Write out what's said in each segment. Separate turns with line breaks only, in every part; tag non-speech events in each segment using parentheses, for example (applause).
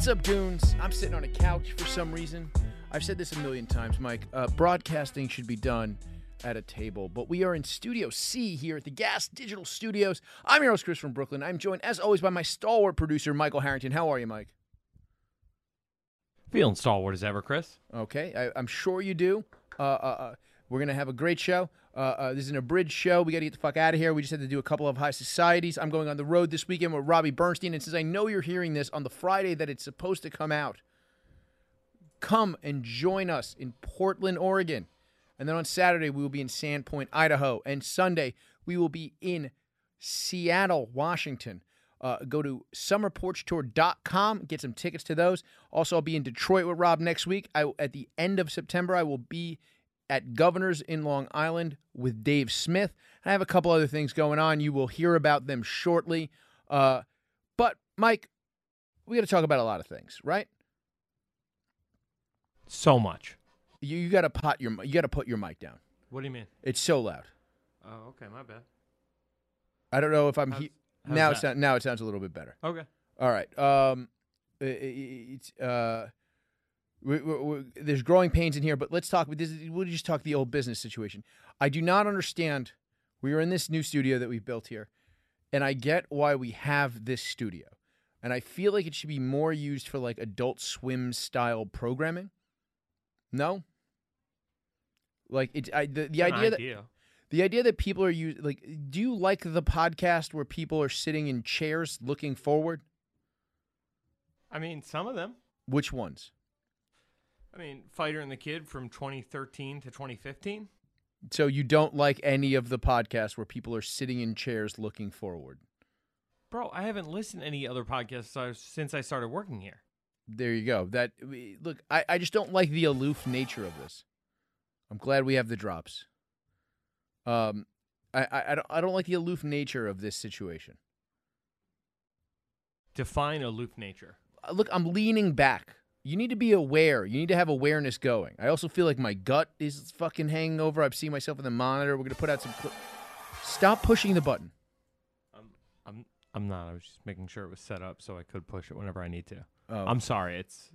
What's up, goons? I'm sitting on a couch for some reason. I've said this a million times, Mike. Uh, broadcasting should be done at a table, but we are in Studio C here at the Gas Digital Studios. I'm your host, Chris from Brooklyn. I'm joined, as always, by my stalwart producer, Michael Harrington. How are you, Mike?
Feeling stalwart as ever, Chris.
Okay, I, I'm sure you do. Uh, uh, we're gonna have a great show. Uh, uh, this is an abridged show. We got to get the fuck out of here. We just had to do a couple of high societies. I'm going on the road this weekend with Robbie Bernstein, and since I know you're hearing this on the Friday that it's supposed to come out, come and join us in Portland, Oregon. And then on Saturday, we will be in Sandpoint, Idaho. And Sunday, we will be in Seattle, Washington. Uh, go to summerporchtour.com, get some tickets to those. Also, I'll be in Detroit with Rob next week. I, at the end of September, I will be at Governor's in Long Island with Dave Smith. I have a couple other things going on. You will hear about them shortly. Uh, but, Mike, we got to talk about a lot of things, right?
So much.
You, you got to pot your you got to put your mic down.
What do you mean?
It's so loud.
Oh, okay, my bad.
I don't know if I'm
How's-
he-
how's
now. It sound, now it sounds a little bit better.
Okay.
All right. Um, i- i- it's uh, we, we, we, there's growing pains in here, but let's talk. This we'll just talk the old business situation. I do not understand. We are in this new studio that we've built here, and I get why we have this studio, and I feel like it should be more used for like Adult Swim style programming. No. Like it's I, the the
an
idea that the idea that people are using, like, do you like the podcast where people are sitting in chairs looking forward?
I mean, some of them.
Which ones?
I mean, Fighter and the Kid from 2013 to 2015.
So you don't like any of the podcasts where people are sitting in chairs looking forward?
Bro, I haven't listened to any other podcasts since I started working here.
There you go. That look, I, I just don't like the aloof nature of this. I'm glad we have the drops. Um, I, I, I don't I don't like the aloof nature of this situation.
Define aloof nature.
Uh, Look, I'm leaning back. You need to be aware. You need to have awareness going. I also feel like my gut is fucking hanging over. I've seen myself in the monitor. We're gonna put out some. Cl- Stop pushing the button.
I'm, I'm, I'm not. I was just making sure it was set up so I could push it whenever I need to.
Oh.
I'm sorry. It's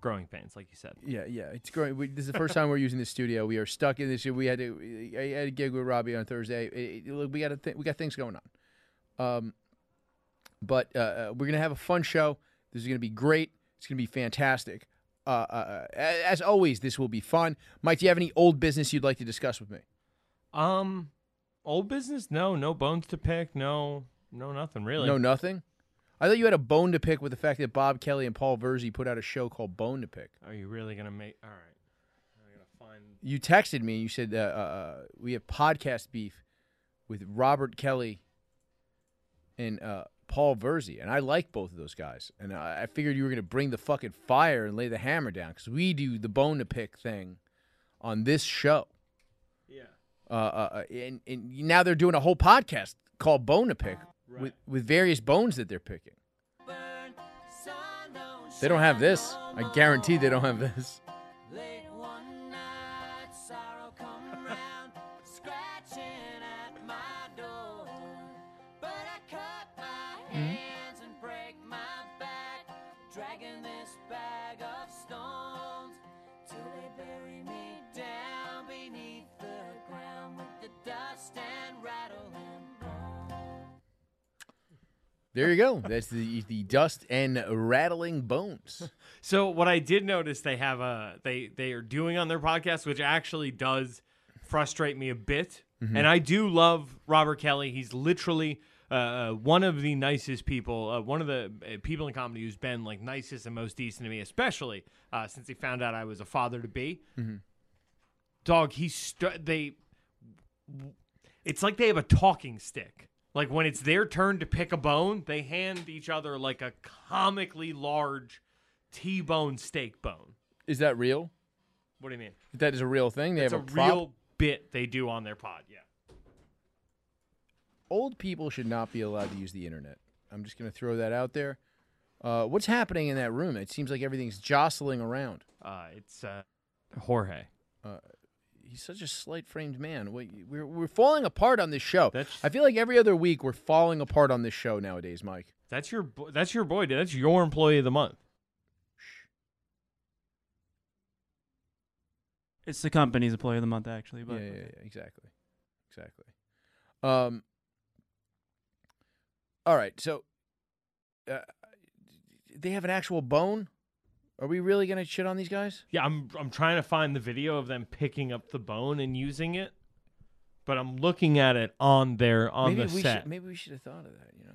growing pains, like you said.
Yeah, yeah, it's growing. We, this is the first time we're using the studio. We are stuck in this. We had to. I had a gig with Robbie on Thursday. It- it- look, we got a th- we got things going on. Um, but uh, uh, we're gonna have a fun show. This is gonna be great. It's gonna be fantastic. Uh, uh, uh, as always, this will be fun. Mike, do you have any old business you'd like to discuss with me?
Um, old business? No, no bones to pick. No, no, nothing really.
No, nothing. I thought you had a bone to pick with the fact that Bob Kelly and Paul Verzi put out a show called Bone to Pick.
Are you really gonna make? All right. I gotta find.
you texted me. And you said uh, uh, uh, we have podcast beef with Robert Kelly and uh, Paul Verzi, and I like both of those guys. And I, I figured you were going to bring the fucking fire and lay the hammer down because we do the bone to pick thing on this show.
Yeah.
Uh, uh, uh, and, and now they're doing a whole podcast called Bone to Pick with, with various bones that they're picking. They don't have this. I guarantee they don't have this. There you go. That's the the dust and rattling bones. (laughs)
So what I did notice they have a they they are doing on their podcast, which actually does frustrate me a bit. And I do love Robert Kelly. He's literally uh, uh, one of the nicest people, uh, one of the uh, people in comedy who's been like nicest and most decent to me, especially uh, since he found out I was a father to be. Dog, he's st- they. It's like they have a talking stick. Like when it's their turn to pick a bone, they hand each other like a comically large T-bone steak bone.
Is that real?
What do you mean?
That is a real thing. They
a,
have a, prop?
real bit they do on their pod. Yeah.
Old people should not be allowed to use the internet. I'm just going to throw that out there. Uh, what's happening in that room? It seems like everything's jostling around.
Uh, it's uh, Jorge.
He's such a slight-framed man. We- We're we're falling apart on this show.
That's-
I feel like every other week we're falling apart on this show nowadays, Mike.
That's your that's your boy, dude. That's your employee of the month.
It's the company's employee of the month, actually.
Yeah,
But
yeah, yeah, exactly, exactly. Um. All right, so uh, they have an actual bone. Are we really gonna shit on these guys?
Yeah, I'm I'm trying to find the video of them picking up the bone and using it, but I'm looking at it on their on
maybe
the
we
set.
should. Maybe we should have thought of that. You know?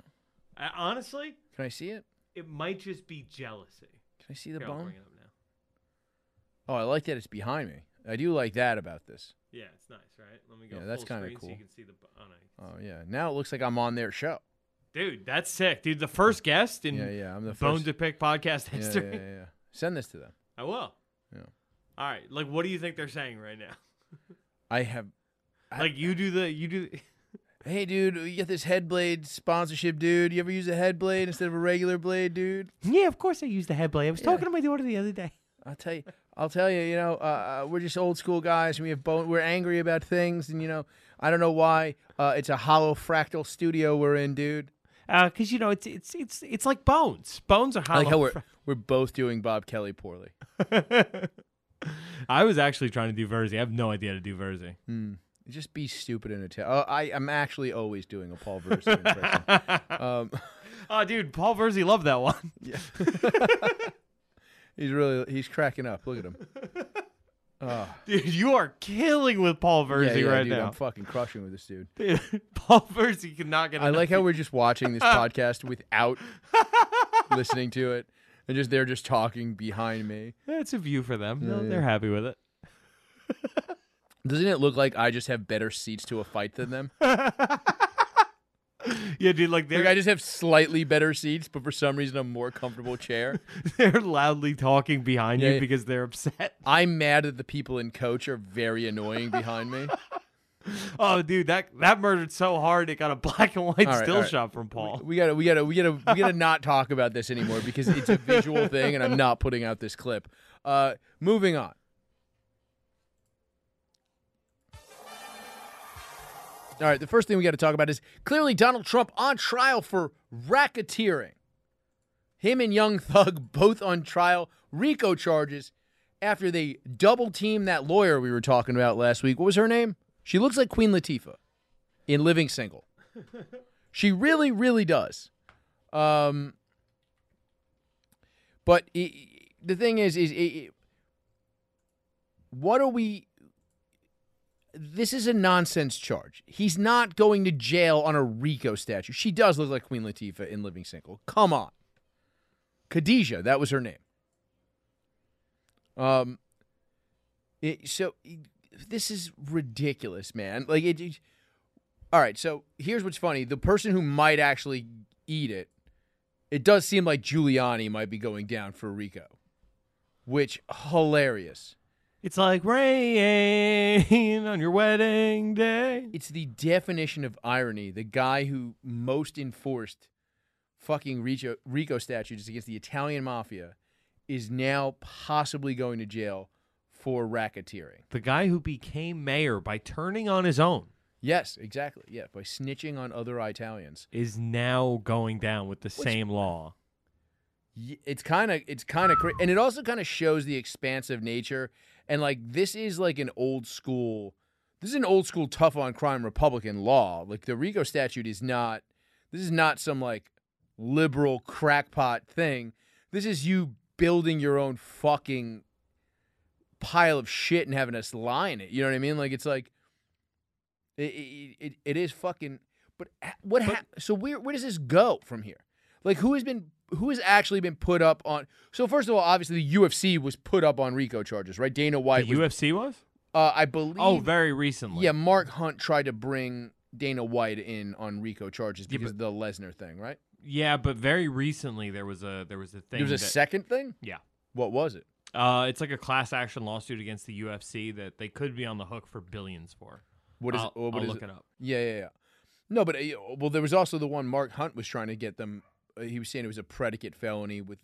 I- honestly,
Can I see it?
it might just be jealousy.
Can I see the
Here, I'll
bone?
bring it up now.
Oh, I like that it's behind me. I do like that about this.
Yeah, it's nice, right? Let me go.
Yeah, that's
full
kinda
screen
cool.
So you can see the. bo- Oh, no.
Oh yeah. Now it looks like I'm on their show.
Dude, that's sick, dude. The first guest in
Yeah, yeah. I'm the
Bone
first.
to Pick podcast
yeah,
history.
yeah, yeah, yeah. Send this to them.
I will.
Yeah.
All right. Like, what do you think they're saying right now?
I have. I-
Like, you do the you do.
The (laughs) Hey, dude, you got this head blade sponsorship, dude. You ever use a head blade instead of a regular blade, dude?
Yeah, of course I use the head blade. I was
talking
to my daughter the other day. (laughs)
I'll tell you. I'll tell you. You know, uh, uh, we're just old school guys, and we have bone. We're angry about things, and you know, I don't know why. Uh, it's a hollow fractal studio we're in, dude.
Because you know it's it's it's it's like bones. Bones are
I
hollow.
like how we're we're both doing Bob Kelly poorly. (laughs)
I was actually trying to do Verzi. I have no idea how to do Verzi.
Hmm. Just be stupid in Italian. Oh, I am actually always doing a Paul Verzi impression. (laughs) um,
Oh, dude, Paul Verzi loved that one. (laughs)
he's really he's cracking up. Look at him. Oh,
Dude, you are killing with Paul Verzi
yeah, yeah,
right
dude,
now.
I'm fucking crushing with this dude.
Dude, Paul Verzi cannot get.
I like how we're just watching this podcast without listening to it, and just they're just talking behind me.
It's a view for them. No. They're happy with it. (laughs)
Doesn't it look like I just have better seats to a fight than them? (laughs)
Yeah, dude, like they're
Like I just have slightly better seats, but for some reason a more comfortable chair. (laughs)
they're loudly talking behind
Yeah,
you
yeah.
because they're upset.
I'm mad that the people in coach are very annoying behind me.
Oh, dude, that that murdered so hard it got a (laughs) black and white
right,
still
right.
shot from Paul.
We gotta, we gotta, we gotta, we gotta not (laughs) talk about this anymore because it's a visual thing, and I'm not putting out this clip. Uh, moving on. All right, the first thing we got to talk about is clearly Donald Trump on trial for racketeering. Him and Young Thug (laughs) both on trial, RICO charges, after they double teamed that lawyer we were talking about last week. What was her name? She looks like Queen Latifah in Living Single. (laughs) She really, really does. Um, but i i- the thing is, is i i what are we? This is a nonsense charge. He's not going to jail on a RICO statute. She does look like Queen Latifah in Living Single. Come on, Khadijah, that was her name. Um. it- so this is ridiculous, man. Like it- it all right, so here's what's funny. The person who might actually eat it, it does seem like Giuliani might be going down for Rico, which hilarious.
It's like rain on your wedding day.
It's the definition of irony. The guy who most enforced fucking Rico, Rico statutes against the Italian mafia is now possibly going to jail for racketeering.
The guy who became mayor by turning on his own
Yes, exactly. Yeah, by snitching on other Italians.
is now going down with the same law.
It's kind of it's kind of cra- and it also kind of shows the expansive nature and like this is like an old school this is an old school tough on crime republican law like the rico statute is not this is not some like liberal crackpot thing this is you building your own fucking pile of shit and having us lie in it you know what i mean like it's like it it, it, it is fucking but what hap- so where where does this go from here like who has been who has actually been put up on so first of all obviously the UFC was put up on RICO charges right Dana White
the
was,
UFC was?
uh, I believe
Oh, very recently.
yeah Mark Hunt tried to bring Dana White in on RICO charges
Yeah,
because of the Lesnar thing right
Yeah, but very recently there was a there was a thing.
there was a
that-
second thing
Yeah.
what was it
Uh, it's like a class action lawsuit against the UFC that they could be on the hook for billions for.
what is
I'll,
what
I'll
is
look
it?
it up.
yeah yeah yeah no but uh, well there was also the one Mark Hunt was trying to get them uh, he was saying it was a predicate felony with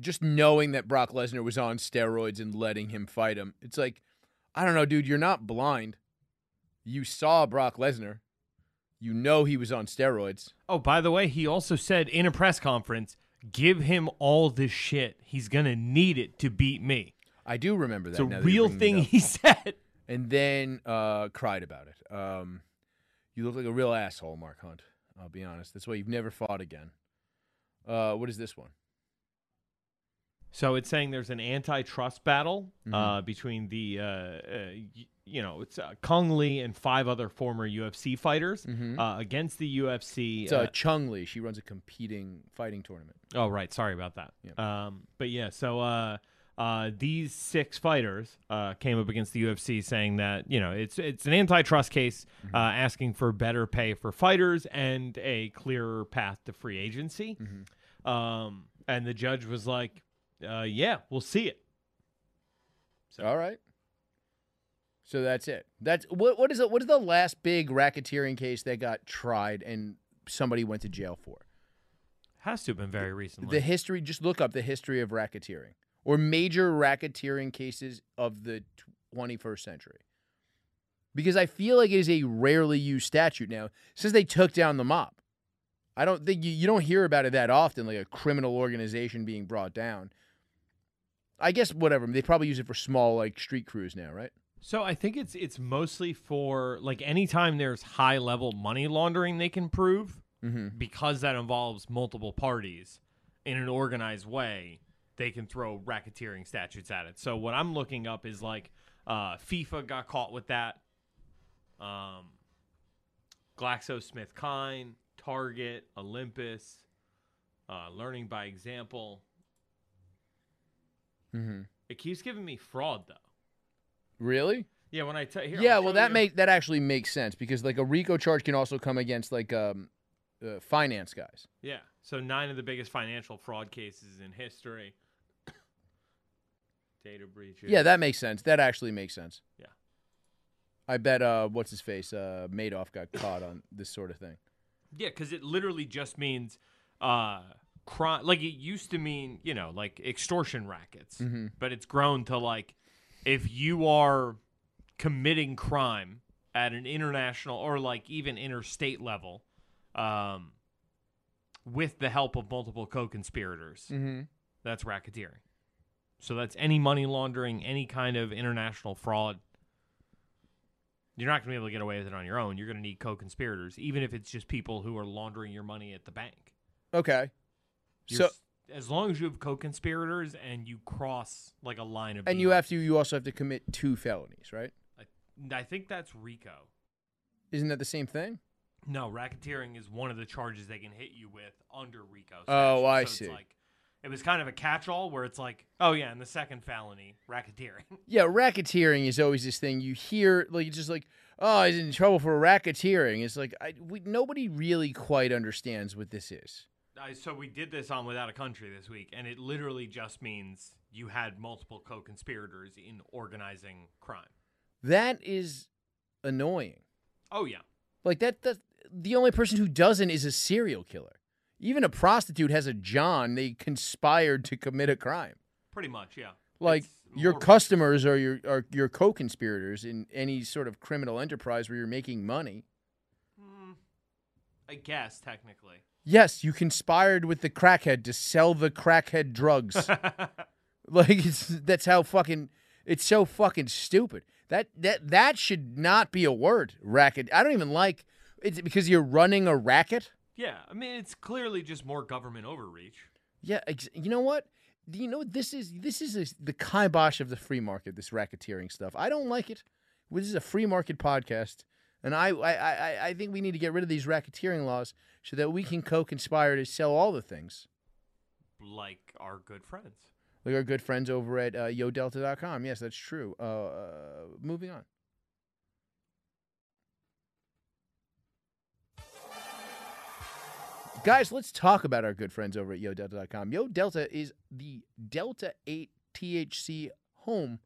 just knowing that Brock Lesnar was on steroids and letting him fight him. It's like, I don't know, dude, you're not blind. You saw Brock Lesnar. You know he was on steroids.
Oh, by the way, he also said in a press conference, "Give him all this shit. He's gonna need it to beat me."
I do remember that.
It's a real thing he (laughs) said.
and then uh, cried about it. Um, you look like a real asshole, Mark Hunt. I'll be honest. That's why you've never fought again. Uh, what is this one?
So it's saying there's an antitrust battle
Mm-hmm.
uh, between the, uh, uh, you know, it's uh, Cung Le and five other former UFC fighters uh, against the UFC.
Mm-hmm. It's uh, Chung Lee. She runs a competing fighting tournament.
oh, right. Sorry about that. Um, but yeah, so uh, uh, these six fighters uh, came up against the UFC, saying that you know it's it's an antitrust case,
Mm-hmm.
uh, asking for better pay for fighters and a clearer path to free agency.
Mm-hmm.
Um, and the judge was like, uh, "Yeah, we'll see it."
All right. So that's it. That's what. What is it? What is the last big racketeering case that got tried and somebody went to jail for?
Has to have been very recently.
The history. Just look up the history of racketeering or major racketeering cases of the 21st century. Because I feel like it is a rarely used statute now since they took down the mob. I don't think you, you don't hear about it that often, like a criminal organization being brought down. I guess whatever. They probably use it for small like street crews now, right?
So I think it's it's mostly for like anytime there's high level money laundering they can prove
Mm-hmm.
because that involves multiple parties in an organized way, they can throw racketeering statutes at it. So what I'm looking up is like uh, FIFA got caught with that. Um, GlaxoSmithKline, Target, Olympus, uh, Learning by Example.
Mm-hmm.
It keeps giving me fraud though.
Really?
Yeah, when I tell here,
yeah. Well, that
you.
make that actually makes sense because like a RICO charge can also come against like um, uh, finance guys.
Yeah. So nine of the biggest financial fraud cases in history. (coughs) Data breaches.
Yeah, that makes sense. That actually makes sense.
Yeah.
I bet uh, what's his face uh, Madoff got (coughs) caught on this sort of thing.
Yeah, because it literally just means uh crime like it used to mean, you know, like extortion rackets.
Mm-hmm.
But it's grown to like if you are committing crime at an international or like even interstate level, um with the help of multiple co-conspirators.
Mm-hmm.
That's racketeering. So that's any money laundering, any kind of international fraud. You're not going to be able to get away with it on your own. You're going to need co-conspirators, even if it's just people who are laundering your money at the bank.
Okay.
You're
So
as long as you have co-conspirators and you cross like a line of
and you have to you also have to commit two felonies, right?
I, I think that's RICO.
Isn't that the same thing?
No, racketeering is one of the charges they can hit you with under RICO.
Oh. I
So it's
see.
Like, it was kind of a catch-all where it's like, oh yeah, and the second felony, racketeering. (laughs)
Yeah, racketeering is always this thing you hear like it's just like oh he's in trouble for racketeering. It's like I, we, nobody really quite understands what this is.
Uh, so we did this on Without a Country this week, and it literally just means you had multiple co-conspirators in organizing crime.
That is annoying.
Oh yeah,
Like that, that the only person who doesn't is a serial killer. Even a prostitute has a John. They conspired to commit a crime.
pretty much. Yeah.
Like
It's
your customers are your are your co-conspirators in any sort of criminal enterprise where you're making money.
Mm, I guess technically.
Yes, you conspired with the crackhead to sell the crackhead drugs. (laughs) like it's that's how fucking it's so fucking stupid. That that that should not be a word. Racket. I don't even like it's because you're running a racket.
yeah, I mean it's clearly just more government overreach.
Yeah, ex- you know what? You know this is? This is a, the kibosh of the free market. This racketeering stuff. I don't like it. This is a free market podcast, and I I, I, I think we need to get rid of these racketeering laws so that we can co-conspire to sell all the things,
Like our good friends.
like our good friends over at uh, YoDelta.com. Yes, that's true. Uh, uh, moving on. Guys, let's talk about our good friends over at YoDelta.com. Yo Delta is the Delta 8 THC home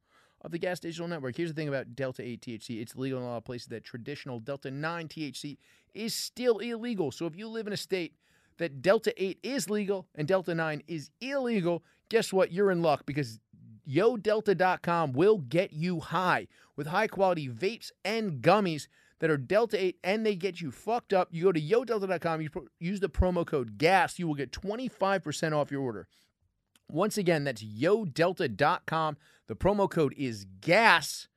of the gas digital network. Here's the thing about Delta 8 THC it's legal in a lot of places that traditional Delta 9 THC is still illegal. So if you live in a state that Delta 8 is legal and Delta 9 is illegal, guess what? You're in luck because YoDelta.com will get you high with high quality vapes and gummies that are Delta 8 and they get you fucked up. You go to yodelta.com, you pro- use the promo code GAS, you will get 25% off your order. Once again, that's yodelta.com. The promo code is GAS.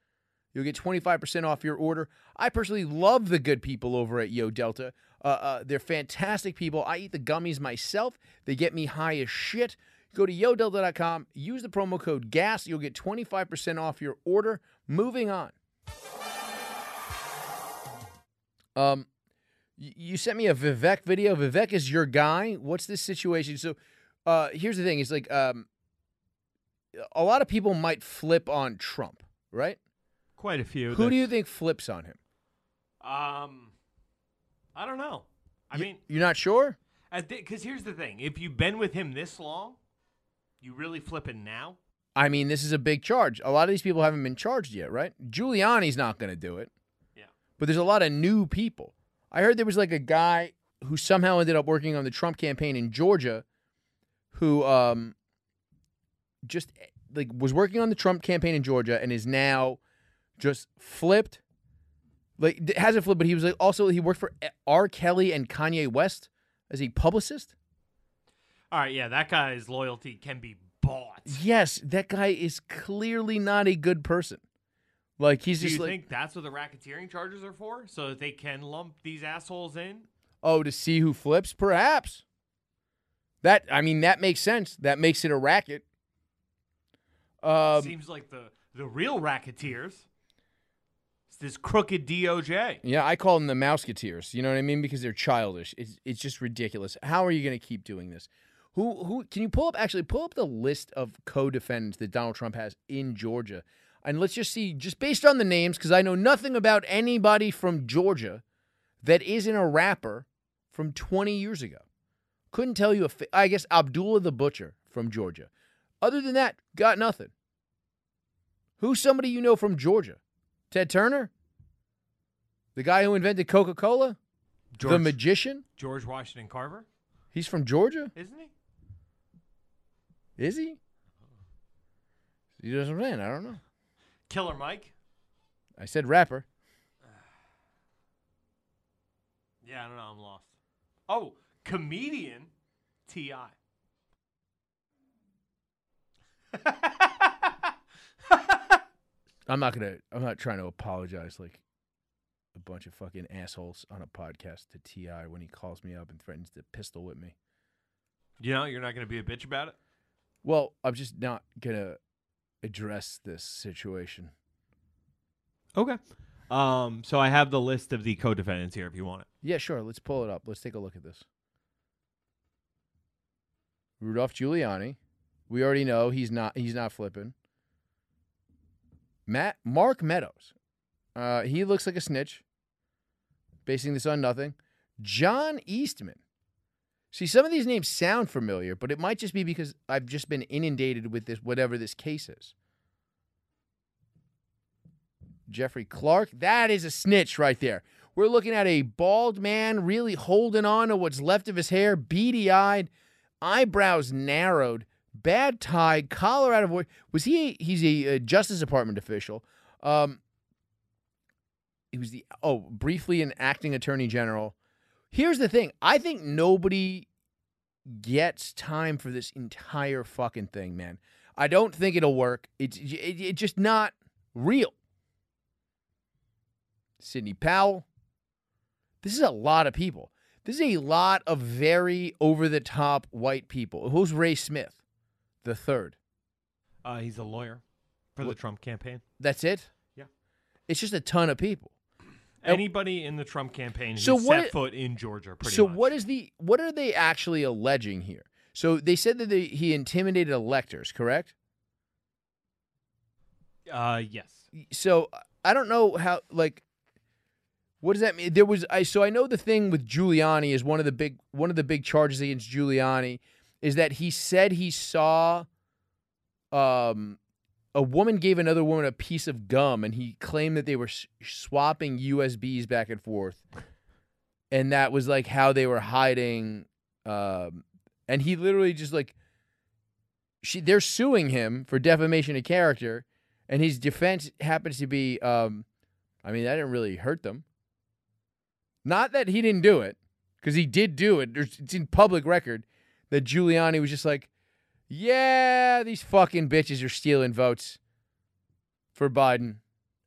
You'll get 25% off your order. I personally love the good people over at Yo Delta. Uh, uh, they're fantastic people. I eat the gummies myself. They get me high as shit. Go to yodelta.com, use the promo code GAS. You'll get 25% off your order. Moving on. Um, you sent me a Vivek video. Vivek is your guy. What's this situation? So, uh, here's the thing: it's like um, a lot of people might flip on Trump, right?
Quite a few.
Who do you think flips on him?
Um, I don't know. I
You-
mean,
you're not sure.
because here's the thing: if you've been with him this long, you really flipping now.
I mean, this is a big charge. A lot of these people haven't been charged yet, right? Giuliani's not going to do it.
Yeah.
But there's a lot of new people. I heard there was like a guy who somehow ended up working on the Trump campaign in Georgia who um just eh, like was working on the Trump campaign in Georgia and is now just flipped. Like hasn't flipped, but he was like also he worked for eh, R. Kelly and Kanye West as a publicist.
All right, yeah, that guy's loyalty can be bought.
Yes, that guy is clearly not a good person. Like he's
Do
just
you
like
think that's what the racketeering charges are for? So that they can lump these assholes in?
oh to see who flips, perhaps. That I mean that makes sense. That makes it a racket. Um,
Seems like the the real racketeers. It's this crooked DOJ.
yeah, I call them the Mouseketeers. You know what I mean? Because they're childish. It's it's just ridiculous. How are you going to keep doing this? Who who can you pull up? Actually, pull up the list of co-defendants that Donald Trump has in Georgia, and let's just see, just based on the names, because I know nothing about anybody from Georgia that isn't a rapper from 20 years ago. Couldn't tell you a. Fa- I guess Abdullah the Butcher from Georgia. Other than that, got nothing. Who's somebody you know from Georgia? Ted Turner? The guy who invented Coca Cola? The magician?
George Washington Carver,
He's from Georgia?
isn't he?
Is he? You know what I'm saying? I don't know.
Killer Mike?
I said rapper. (sighs)
Yeah, I don't know. I'm lost. Oh, comedian Ti. (laughs)
I'm not gonna. I'm not trying to apologize like a bunch of fucking assholes on a podcast to Ti when he calls me up and threatens to pistol whip me.
you know, you're not going to be a bitch about it.
Well, I'm just not gonna address this situation.
Okay. Um. So I have the list of the co-defendants here, if you want it.
Yeah, sure. Let's pull it up. Let's take a look at this. Rudolph Giuliani. We already know he's not. He's not flipping. Matt Mark Meadows. Uh, he looks like a snitch. Basing this on nothing. John Eastman. See, some of these names sound familiar, but it might just be because I've just been inundated with this, whatever this case is. Jeffrey Clark. That is a snitch right there. We're looking at a bald man really holding on to what's left of his hair, beady eyed, eyebrows narrowed, bad tie, Colorado. Was he? He's a, uh Justice Department official. Um, he was the oh briefly an acting attorney general. Here's the thing: I think nobody gets time for this entire fucking thing, man. I don't think it'll work. It's it, it's just not real. Sidney Powell. This is a lot of people. This is a lot of very over the top white people. Who's Ray Smith? The third.
Uh, he's a lawyer for the Trump campaign.
That's it?
Yeah.
It's just a ton of people.
Anybody in the Trump campaign
So what-
set foot in Georgia, pretty
so
much.
what is the what are they actually alleging here? So they said that they, he intimidated electors, correct?
Uh, yes.
so I don't know how like what does that mean? There was I so I know the thing with Giuliani is one of the big one of the big charges against Giuliani is that he said he saw um a woman gave another woman a piece of gum and he claimed that they were swapping USBs back and forth. And that was like how they were hiding um and he literally just like she they're suing him for defamation of character and his defense happens to be um i mean that didn't really hurt them Not that he didn't do it, because he did do it. It's in public record that Giuliani was just like, yeah, these fucking bitches are stealing votes for Biden.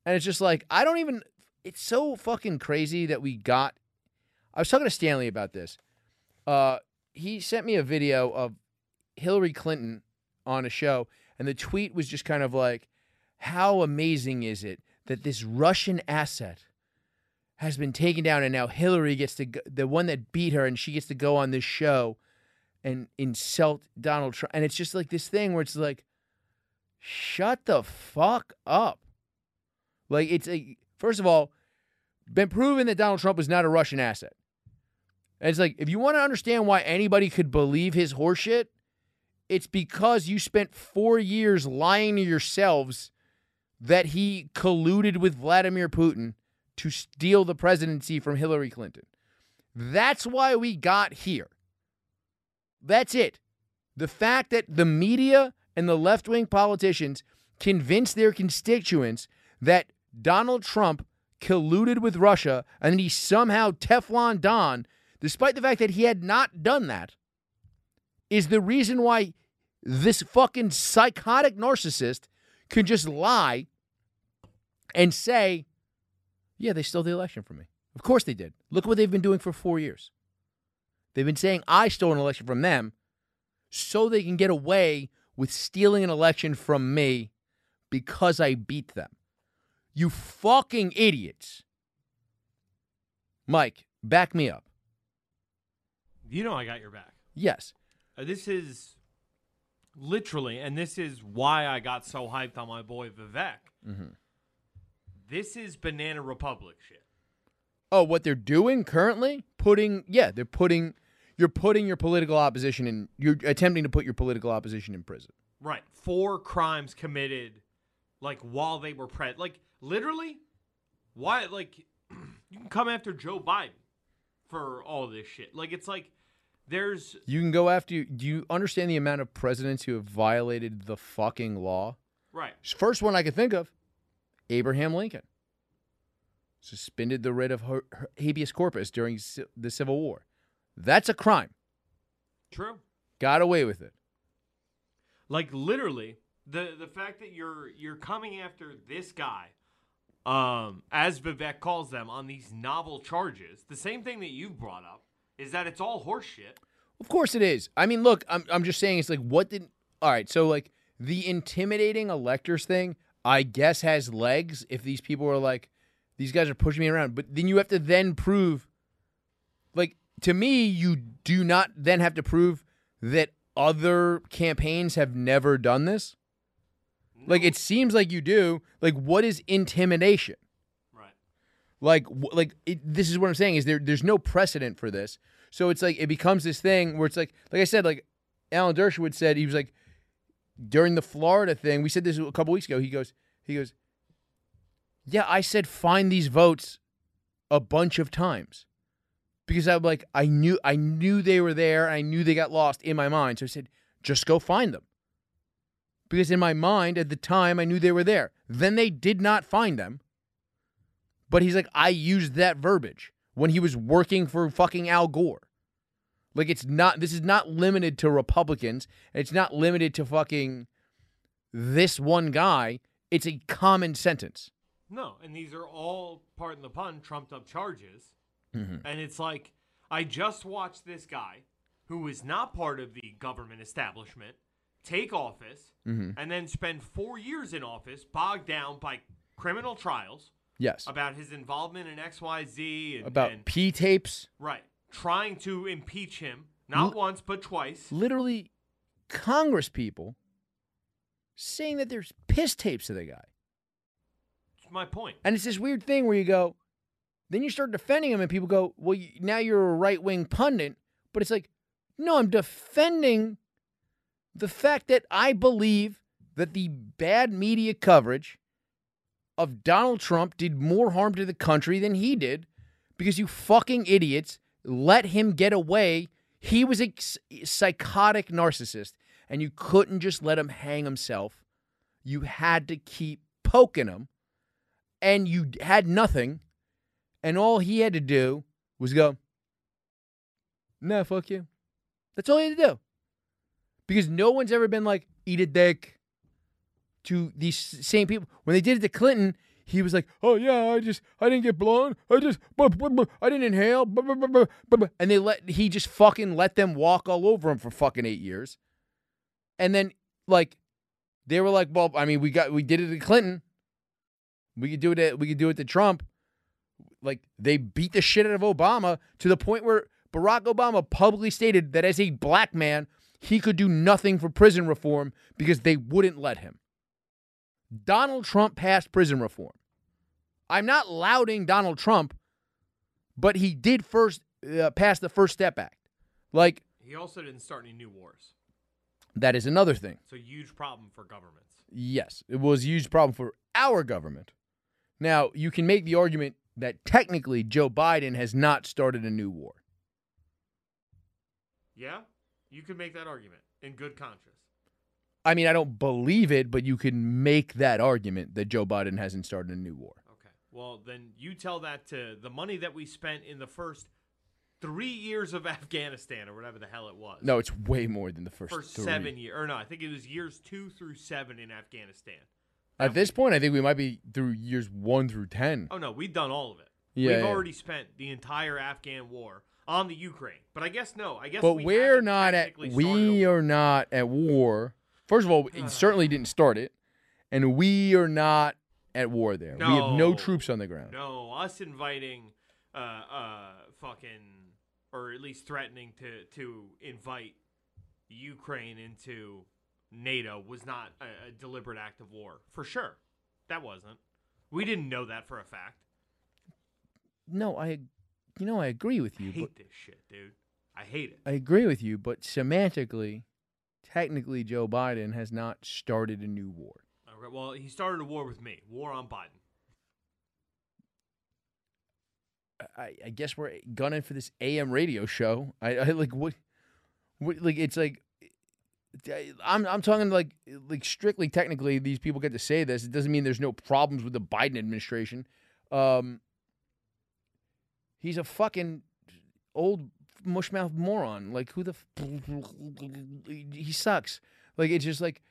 And it's just like, I don't even, it's so fucking crazy that we got. I was talking to Stanley about this. Uh, he sent me a video of Hillary Clinton on a show, and the tweet was just kind of like, how amazing is it that this Russian asset has been taken down, and now Hillary gets to go, the one that beat her, and she gets to go on this show and insult Donald Trump. And it's just like this thing where it's like, shut the fuck up. Like it's a first of all, been proven that Donald Trump was not a Russian asset. And it's like if you want to understand why anybody could believe his horseshit, it's because you spent four years lying to yourselves that he colluded with Vladimir Putin to steal the presidency from Hillary Clinton. That's why we got here. That's it. The fact that the media and the left wing politicians convince their constituents that Donald Trump colluded with Russia and then he somehow Teflon Don, despite the fact that he had not done that, is the reason why this fucking psychotic narcissist can just lie and say, yeah, they stole the election from me. Of course they did. Look what they've been doing for four years. They've been saying I stole an election from them so they can get away with stealing an election from me because I beat them. You fucking idiots. Mike, back me up.
You know I got your back.
Yes.
Uh, this is literally, and this is why I got so hyped on my boy Vivek. This is Banana Republic shit.
Oh, what they're doing currently? Putting, yeah, they're putting, you're putting your political opposition in, you're attempting to put your political opposition in prison.
Right. Four crimes committed, like while they were pre Like literally, why? Like (clears throat) you can come after Joe Biden for all this shit. Like it's like there's
You can go after, do you understand the amount of presidents who have violated the fucking law?
right.
First one I could think of Abraham Lincoln. Suspended the writ of habeas corpus during the Civil War. That's a crime.
True.
Got away with it.
Like literally, the the fact that you're you're coming after this guy, um, as Vivek calls them, on these novel charges, the same thing that you've brought up is that it's all horseshit.
Of course it is. I mean, look, I'm I'm just saying it's like what did all right, so like the intimidating electors thing, I guess has legs if these people are like, these guys are pushing me around. But then you have to then prove like to me, you do not then have to prove that other campaigns have never done this. Like it seems like you do. Like what is intimidation?
Right.
Like, like it, this is what I'm saying is there. There's no precedent for this, so it's like it becomes this thing where it's like, like I said, like Alan Dershowitz said, he was like during the Florida thing. We said this a couple weeks ago. He goes, he goes, yeah, I said find these votes a bunch of times because I'm like I knew I knew they were there. And I knew they got lost in my mind, so I said just go find them because in my mind at the time I knew they were there. Then they did not find them. But he's like, I used that verbiage when he was working for fucking Al Gore. Like it's not this is not limited to Republicans. It's not limited to fucking this one guy. It's a common sentence.
No, and these are all, pardon the pun, trumped up charges.
Mm-hmm.
And it's like, I just watched this guy who is not part of the government establishment take office
Mm-hmm.
and then spend four years in office bogged down by criminal trials
Yes.
about his involvement in XYZ and,
About
and
P tapes.
right, trying to impeach him, not
L-
once, but twice.
Literally Congress people saying that there's piss tapes of the guy.
That's my point.
And it's this weird thing where you go, then you start defending him, and people go, well, now you're a right wing pundit. But it's like, no, I'm defending the fact that I believe that the bad media coverage of Donald Trump did more harm to the country than he did because you fucking idiots let him get away. He was a psychotic narcissist, and you couldn't just let him hang himself. You had to keep poking him, and you had nothing. And all he had to do was go, nah, fuck you. That's all he had to do. Because no one's ever been like, eat a dick to these same people. When they did it to Clinton, he was like, oh yeah, I just, I didn't get blown. I just, buh, buh, buh, I didn't inhale. buh, buh, buh, buh, buh, buh." And they let, he just fucking let them walk all over him for fucking eight years. And then, like, they were like, well, I mean, we got, we did it to Clinton. We could do it. At, we could do it to Trump. Like they beat the shit out of Obama to the point where Barack Obama publicly stated that as a black man, he could do nothing for prison reform because they wouldn't let him. Donald Trump passed prison reform. I'm not lauding Donald Trump, but he did first uh, pass the First Step Act. Like
He also didn't start any new wars.
that is another thing.
It's a huge problem for governments.
Yes, it was a huge problem for our government. Now, you can make the argument that technically Joe Biden has not started a new war.
Yeah, you could make that argument in good conscience.
I mean, I don't believe it, but you can make that argument that Joe Biden hasn't started a new war.
Okay. Well, then you tell that to the money that we spent in the first three years of (laughs) Afghanistan or whatever the hell it was.
No, it's way more than the first,
first seven years, or no, I think it was years two through seven in Afghanistan.
At this point, I think we might be through years one through ten.
Oh no, we've done all of it.
Yeah,
we've
yeah.
already spent the entire Afghan war on the Ukraine. But I guess no. I guess.
but
we
we're
haven't
at we are not at war. First of all, it certainly didn't start it, and we are not at war there. We have no
No.
troops on the ground.
No, us inviting, uh, uh, fucking, or at least threatening to to invite Ukraine into NATO was not a, a deliberate act of war for sure. That wasn't. We didn't know that for a fact.
No, I, you know, I agree with
I
you.
hate
But
this shit, dude. I hate it.
I agree with you, but semantically, technically, Joe Biden has not started a new war.
Okay, well, he started a war with me. War on Biden.
I, I guess we're gunning for this AM radio show. I, I like what, what, like it's like. I'm I'm talking like like strictly technically these people get to say this. It doesn't mean there's no problems with the Biden administration. Um, he's a fucking old mushmouth moron. Like who the f- he sucks. Like it's just like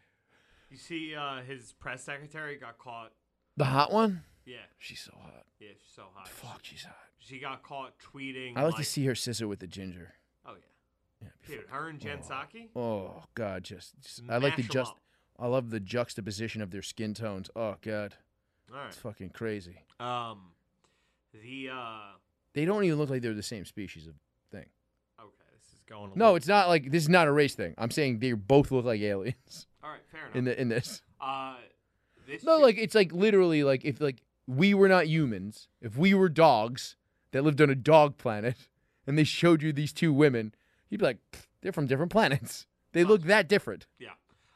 You see, uh, his press secretary got caught.
the hot one.
Yeah,
She's so hot.
yeah, she's so hot.
Fuck, she's hot.
She got caught tweeting.
I like to see her sister with the ginger.
Oh yeah, dude, her and Jen Psaki.
Oh God, just, just I like the just.
up.
I love the juxtaposition of their skin tones. Oh God,
All right.
it's fucking crazy.
Um, the uh,
They don't even look like they're the same species of thing.
okay, this is going. A
No, it's not like this is not a race thing. I'm saying they both look like aliens (laughs)
all right. Fair enough.
in the in this.
uh, this
No, like it's like literally like if like we were not humans, if we were dogs that lived on a dog planet, and they showed you these two women, you'd be like, they're from different planets. They look that different.
yeah.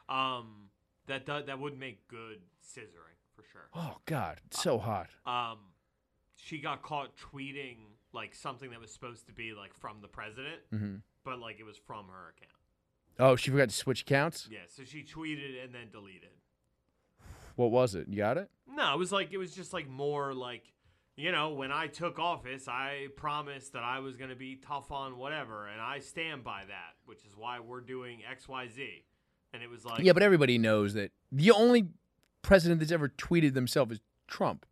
Um, that do, that would make good scissoring for sure.
Oh God, it's so hot.
Um, she got caught tweeting like something that was supposed to be like from the president,
hmm
but like it was from her account.
Oh, she forgot to switch accounts.
Yeah, so she tweeted and then deleted.
What was it? You got it?
No, it was like it was just like more like you know, when I took office, I promised that I was going to be tough on whatever, and I stand by that, which is why we're doing XYZ. And it was like
yeah, but everybody knows that the only president that's ever tweeted themselves is Trump.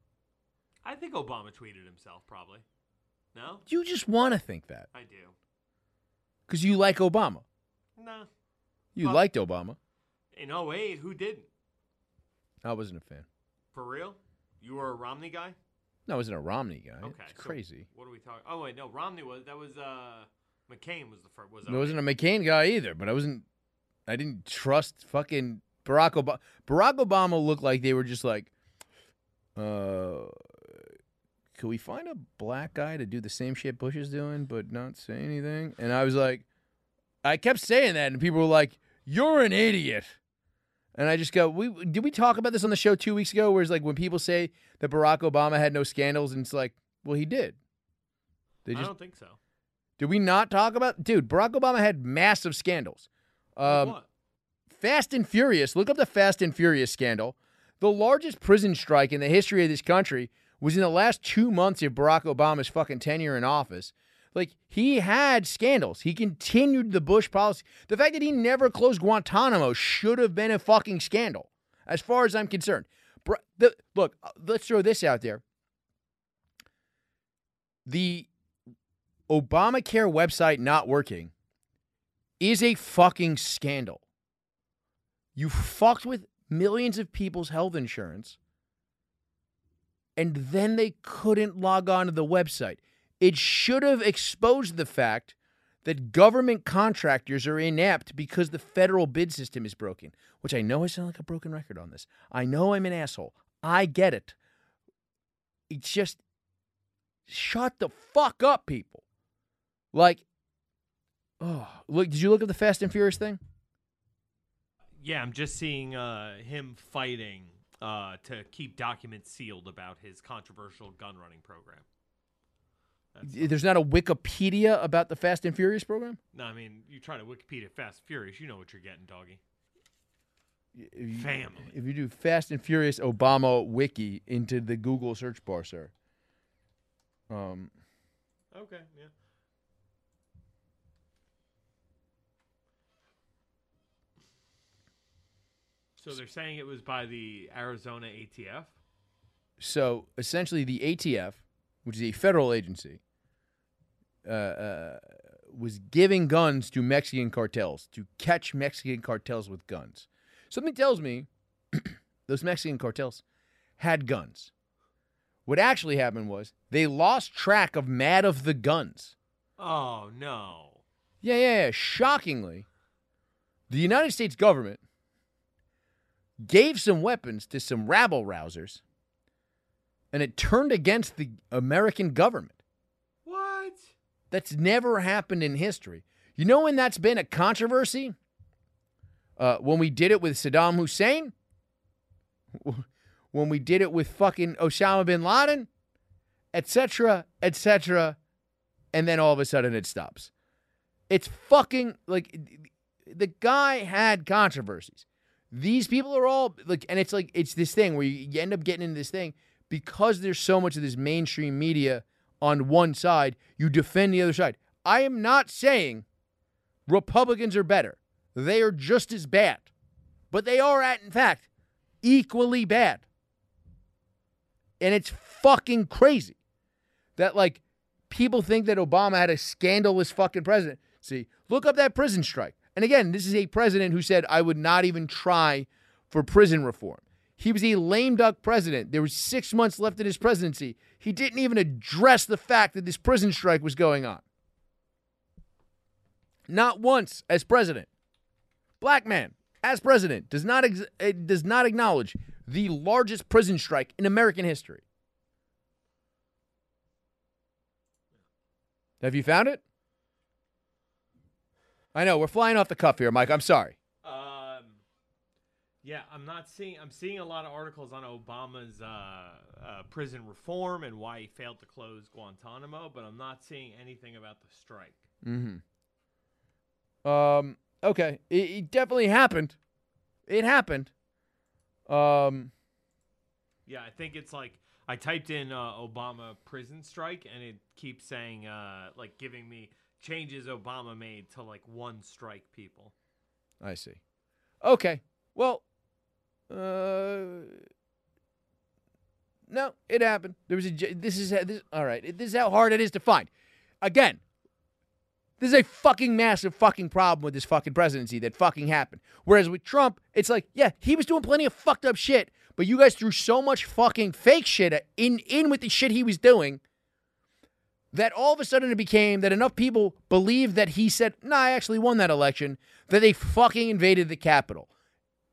I think Obama tweeted himself probably. No?
You just want to think that
I do.
because you like Obama.
Nah.
You
Well-
liked Obama.
In 08, who didn't?
I wasn't a fan.
For real? You were a Romney guy?
No, I wasn't a Romney guy.
Okay.
it's
so
crazy.
what are we talking? Oh wait, no, Romney was that was uh McCain was the first was
I wasn't a McCain guy either, but I wasn't. I didn't trust fucking Barack Obama. Barack Obama looked like they were just like, uh, could we find a black guy to do the same shit Bush is doing, but not say anything? And I was like, I kept saying that, and people were like, "You're an idiot." And I just go, "We did we talk about this on the show two weeks ago? Where it's like when people say that Barack Obama had no scandals, and it's like, well, he did. They
I
just
don't think so.
did we not talk about dude? Barack Obama had massive scandals. Um,
what?
Fast and Furious. Look up the Fast and Furious scandal. The largest prison strike in the history of this country was in the last two months of Barack Obama's fucking tenure in office. Like he had scandals. He continued the Bush policy. The fact that he never closed Guantanamo should have been a fucking scandal, as far as I'm concerned. Br- the, look, uh, let's throw this out there. The Obamacare website not working is a fucking scandal. You fucked with millions of people's health insurance, and then they couldn't log on to the website. It should have exposed the fact that government contractors are inept because the federal bid system is broken, which I know I sound like a broken record on this. I know I'm an asshole. I get it. It's just shut the fuck up, people. Like, oh, look, did you look at the Fast and Furious thing?
Yeah, I'm just seeing uh, him fighting uh, to keep documents sealed about his controversial gun running program.
There's not a Wikipedia about the Fast and Furious program?
no, I mean, you try to Wikipedia Fast and Furious, you know what you're getting, doggy.
If you-
Family.
If you do Fast and Furious Obama wiki into the Google search bar, sir. Um,
Okay, yeah. So they're saying it was by the Arizona ATF.
so essentially, the ATF, which is a federal agency, uh, uh, was giving guns to Mexican cartels to catch Mexican cartels with guns. Something tells me (clears throat) those Mexican cartels had guns. What actually happened was they lost track of mad of the guns.
Oh no.
Yeah, yeah, yeah. Shockingly, the United States government gave some weapons to some rabble rousers, and it turned against the American government. That's never happened in history. You know when that's been a controversy? Uh, when we did it with Saddam Hussein? (laughs) When we did it with fucking Osama bin Laden? Etc., etc., and then all of a sudden it stops. It's fucking like the guy had controversies. These people are all like, and it's like it's this thing where you, you end up getting into this thing because there's so much of this mainstream media on one side, you defend the other side. I am not saying Republicans are better. They are just as bad. But they are at in fact equally bad. And it's fucking crazy that like people think that Obama had a scandalous fucking president. See, look up that prison strike. And again, this is a president who said I would not even try for prison reform. He was a lame duck president. There was six months left in his presidency. He didn't even address the fact that this prison strike was going on. Not once as president. Black man as president does not ex- uh, does not acknowledge the largest prison strike in American history. Have you found it? I know we're flying off the cuff here, Mike. I'm sorry.
Yeah, I'm not seeing. I'm seeing a lot of articles on Obama's uh, uh, prison reform and why he failed to close Guantanamo, but I'm not seeing anything about the strike.
Mm-hmm. Um. Okay. It, it definitely happened. It happened. Um.
Yeah, I think it's like I typed in uh, Obama prison strike, and it keeps saying uh, like giving me changes Obama made to like one strike people.
I see. Okay. Well. Uh. No, it happened. There was a. This is this. All right. This is how hard it is to find. Again. This is a fucking massive fucking problem with this fucking presidency that fucking happened. Whereas with Trump, it's like, yeah, he was doing plenty of fucked up shit, but you guys threw so much fucking fake shit in in with the shit he was doing that all of a sudden it became that enough people believed that he said, "No, I actually won that election," that they fucking invaded the Capitol.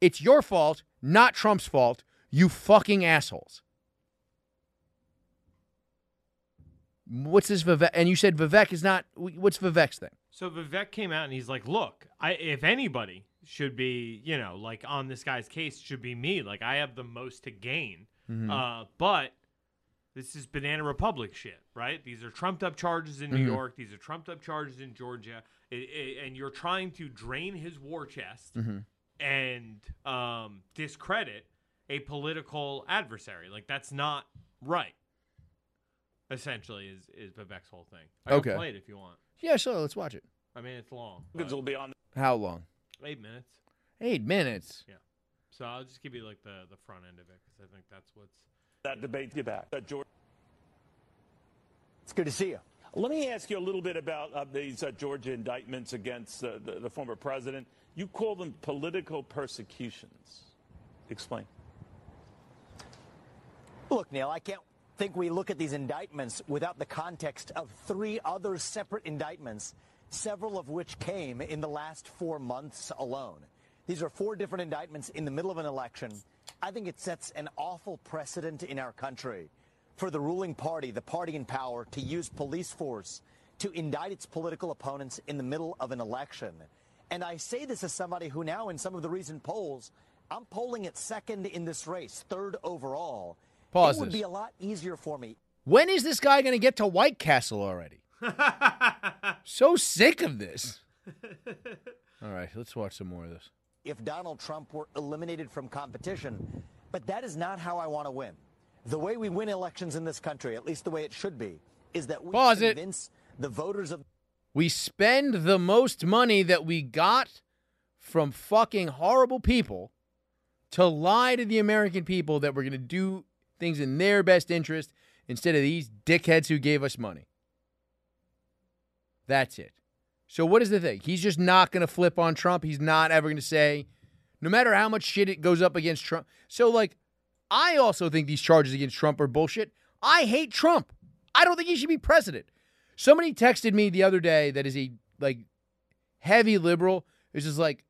It's your fault, not Trump's fault. You fucking assholes. What's this Vivek? And you said Vivek is not. What's Vivek's thing?
So Vivek came out and he's like, "Look, I if anybody should be, you know, like on this guy's case should be me. Like I have the most to gain. Mm-hmm. Uh, but this is banana republic shit, right? These are trumped up charges in New mm-hmm. York. These are trumped up charges in Georgia, I- I- and you're trying to drain his war chest mm-hmm. And um, discredit a political adversary. Like that's not right. Essentially, is is Vivek's whole thing. I
Okay.
can play it if you want.
Yeah, sure. Let's watch it.
I mean, it's long.
Republicans
but
will be on
How long?
eight minutes.
Eight minutes. Yeah.
So I'll just give you like the the front end of it because I think that's what's.
that debate. Get back. Uh, George,
It's good to see you.
let me ask you a little bit about uh, these uh, Georgia indictments against uh, the, the former president. You call them political persecutions. Explain.
Look, Neil, I can't think we look at these indictments without the context of three other separate indictments, several of which came in the last four months alone. These are four different indictments in the middle of an election. I think it sets an awful precedent in our country for the ruling party, the party in power, to use police force to indict its political opponents in the middle of an election. And I say this as somebody who now, in some of the recent polls, I'm polling at second in this race, third overall.
Pause
It would be a lot easier for me
When is this guy going to get to White Castle already? (laughs) so sick of this. All right, let's watch some more of this.
if Donald Trump were eliminated from competition. But that is not how I want to win. The way we win elections in this country, at least the way it should be, is that we
Pause it.
convince the voters of
We spend the most money that we got from fucking horrible people to lie to the American people that we're going to do things in their best interest instead of these dickheads who gave us money. That's it. So what is the thing? He's just not going to flip on Trump. He's not ever going to say, no matter how much shit it goes up against Trump. So like, I also think these charges against Trump are bullshit. I hate Trump. I don't think he should be president. Somebody texted me the other day that is a like heavy liberal. It's just like,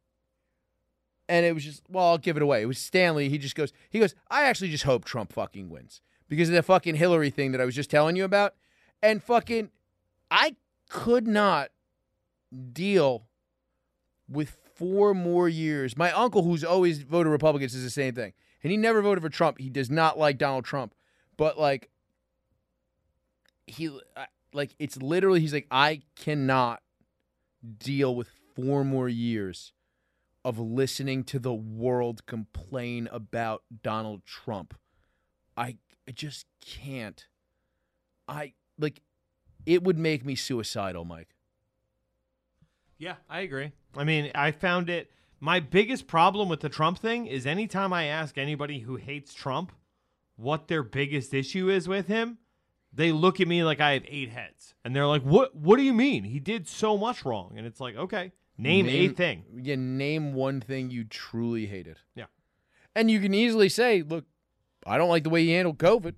and it was just well, I'll give it away. It was Stanley. He just goes, he goes, I actually just hope Trump fucking wins because of the fucking Hillary thing that I was just telling you about, and fucking, I could not deal with four more years. My uncle, who's always voted Republican, says the same thing, and he never voted for Trump. He does not like Donald Trump, but like he I- like it's literally he's like I cannot deal with four more years of listening to the world complain about Donald Trump. I, I just can't. I like it would make me suicidal, Mike.
Yeah, I agree. I mean, I found it. My biggest problem with the Trump thing is anytime I ask anybody who hates Trump what their biggest issue is with him, they look at me like I have eight heads, and they're like, "What? What do you mean? He did so much wrong." And it's like, okay, name, a thing.
Yeah, name one thing you truly hated.
Yeah.
And you can easily say, look, I don't like the way he handled COVID.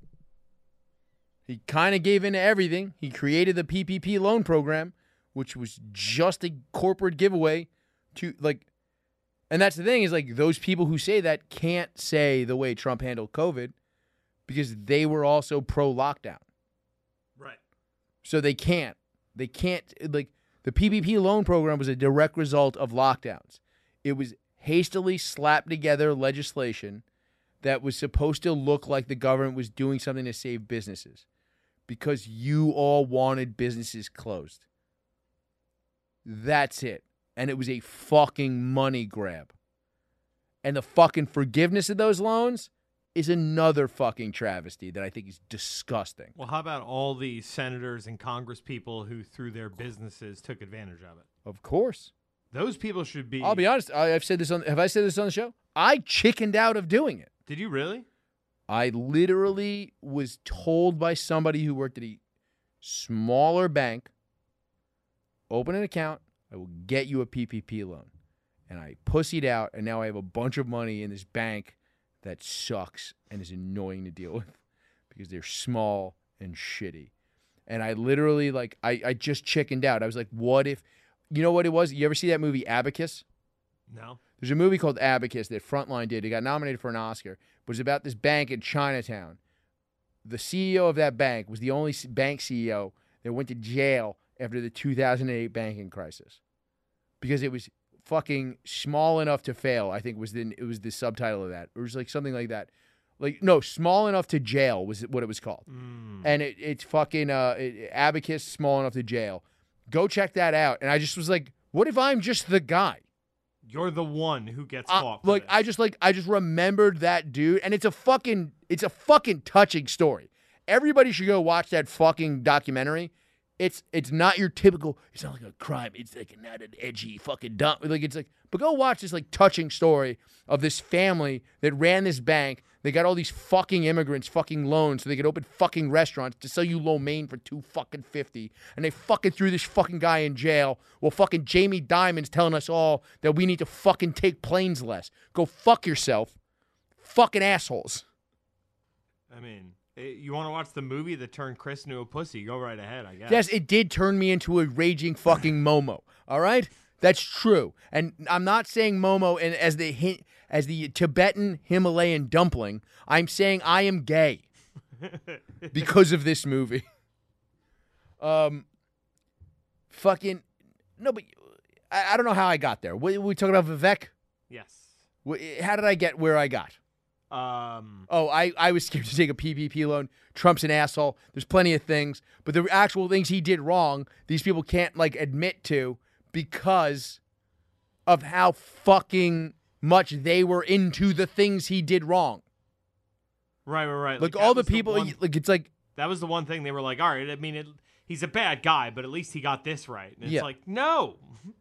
He kind of gave in to everything. He created the PPP loan program, which was just a corporate giveaway to like and that's the thing is like those people who say that can't say the way Trump handled COVID because they were also pro lockdown. So they can't. They can't like the PPP loan program was a direct result of lockdowns. It was hastily slapped together legislation that was supposed to look like the government was doing something to save businesses because you all wanted businesses closed. That's it. And it was a fucking money grab. And the fucking forgiveness of those loans is another fucking travesty that I think is disgusting.
Well, how about all the senators and Congress people who, through their businesses, took advantage of it?
Of course.
Those people should be.
I'll be honest. I, I've said this on. Have I said this on the show? I chickened out of doing it.
Did you really?
I literally was told by somebody who worked at a smaller bank, open an account. I will get you a PPP loan, and I pussied out, and now I have a bunch of money in this bank that sucks and is annoying to deal with because they're small and shitty. And I literally like I, I just chickened out. I was like, what if you know what it was? You ever see that movie Abacus?
No.
There's a movie called Abacus that Frontline did. It got nominated for an Oscar. But it's about this bank in Chinatown. The CEO of that bank was the only bank CEO that went to jail after the 2008 banking crisis because it was fucking small enough to fail. I think was the it was the subtitle of that. It was like something like that. Like no, small enough to jail was what it was called. And it, it's fucking uh, it, Abacus, small enough to jail. Go check that out. And I just was like, what if I'm just the guy?
You're the one who gets
Uh,
caught.
like. I just like I just remembered that dude, and it's a fucking it's a fucking touching story. everybody should go watch that fucking documentary. It's it's not your typical. It's not like a crime. It's like not an edgy fucking dump. Like it's like, but go watch this like touching story of this family that ran this bank. They got all these fucking immigrants fucking loans so they could open fucking restaurants to sell you lo mein for two fucking fifty, and they fucking threw this fucking guy in jail. Well, fucking Jamie Dimon's telling us all that we need to fucking take planes less. Go fuck yourself, fucking assholes.
I mean, you want to watch the movie that turned Chris into a pussy? Go right ahead, I guess.
Yes, it did turn me into a raging fucking (laughs) Momo. All right, that's true. And I'm not saying Momo and as the hint as the Tibetan Himalayan dumpling. I'm saying I am gay (laughs) because of this movie. Um, fucking no, but I, I don't know how I got there. We, we talking about Vivek.
Yes.
How did I get where I got?
Um.
Oh, I, I was scared (laughs) to take a PPP loan. Trump's an asshole. There's plenty of things, but the actual things he did wrong, these people can't like admit to because of how fucking much they were into the things he did wrong.
Right, right, right.
Like
that
all the people,
one-
like it's like
that was the one thing they were like, all right. I mean, it, he's a bad guy, but at least he got this right. And it's
Yeah.
like, no.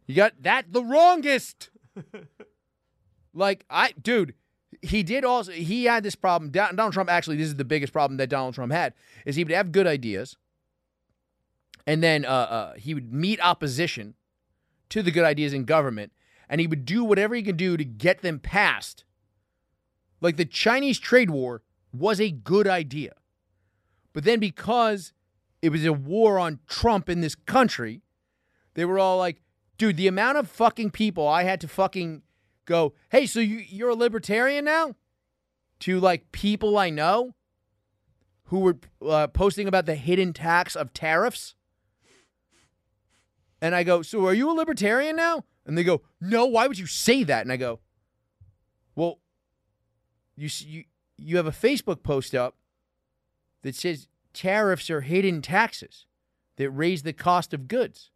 you got that the wrongest. (laughs) like I, dude, he did also. He had this problem. Donald Trump actually, this is the biggest problem that Donald Trump had is he would have good ideas, and then uh, uh, he would meet opposition to the good ideas in government, and he would do whatever he could do to get them passed. Like the Chinese trade war was a good idea, but then because it was a war on Trump in this country, they were all like, dude, the amount of fucking people I had to fucking go, hey, so you, you're a libertarian now? To like people I know who were uh, posting about the hidden tax of tariffs. And I go, so are you a libertarian now? And they go, no, why would you say that? And I go, well, you, you, you have a Facebook post up that says tariffs are hidden taxes that raise the cost of goods.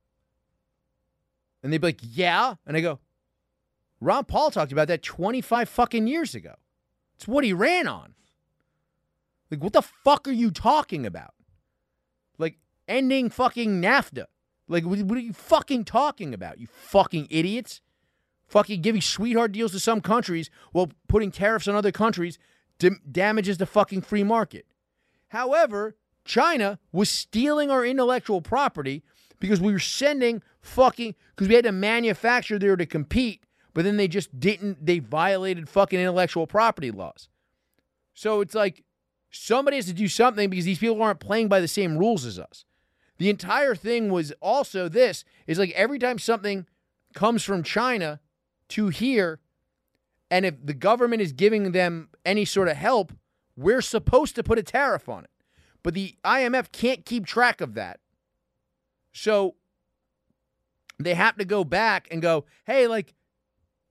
And they'd be like, yeah. And I go, Ron Paul talked about that 25 fucking years ago. It's what he ran on. Like, what the fuck are you talking about? Like, ending fucking NAFTA. Like, what are you fucking talking about, you fucking idiots? Fucking giving sweetheart deals to some countries while putting tariffs on other countries dam- damages the fucking free market. However, China was stealing our intellectual property because we were sending fucking because we had to manufacture there to compete, but then they just didn't. They violated fucking intellectual property laws. So it's like somebody has to do something because these people aren't playing by the same rules as us. The entire thing was also this is like every time something comes from China to here, and if the government is giving them any sort of help, we're supposed to put a tariff on it. But the IMF can't keep track of that. So they have to go back and go, hey, like,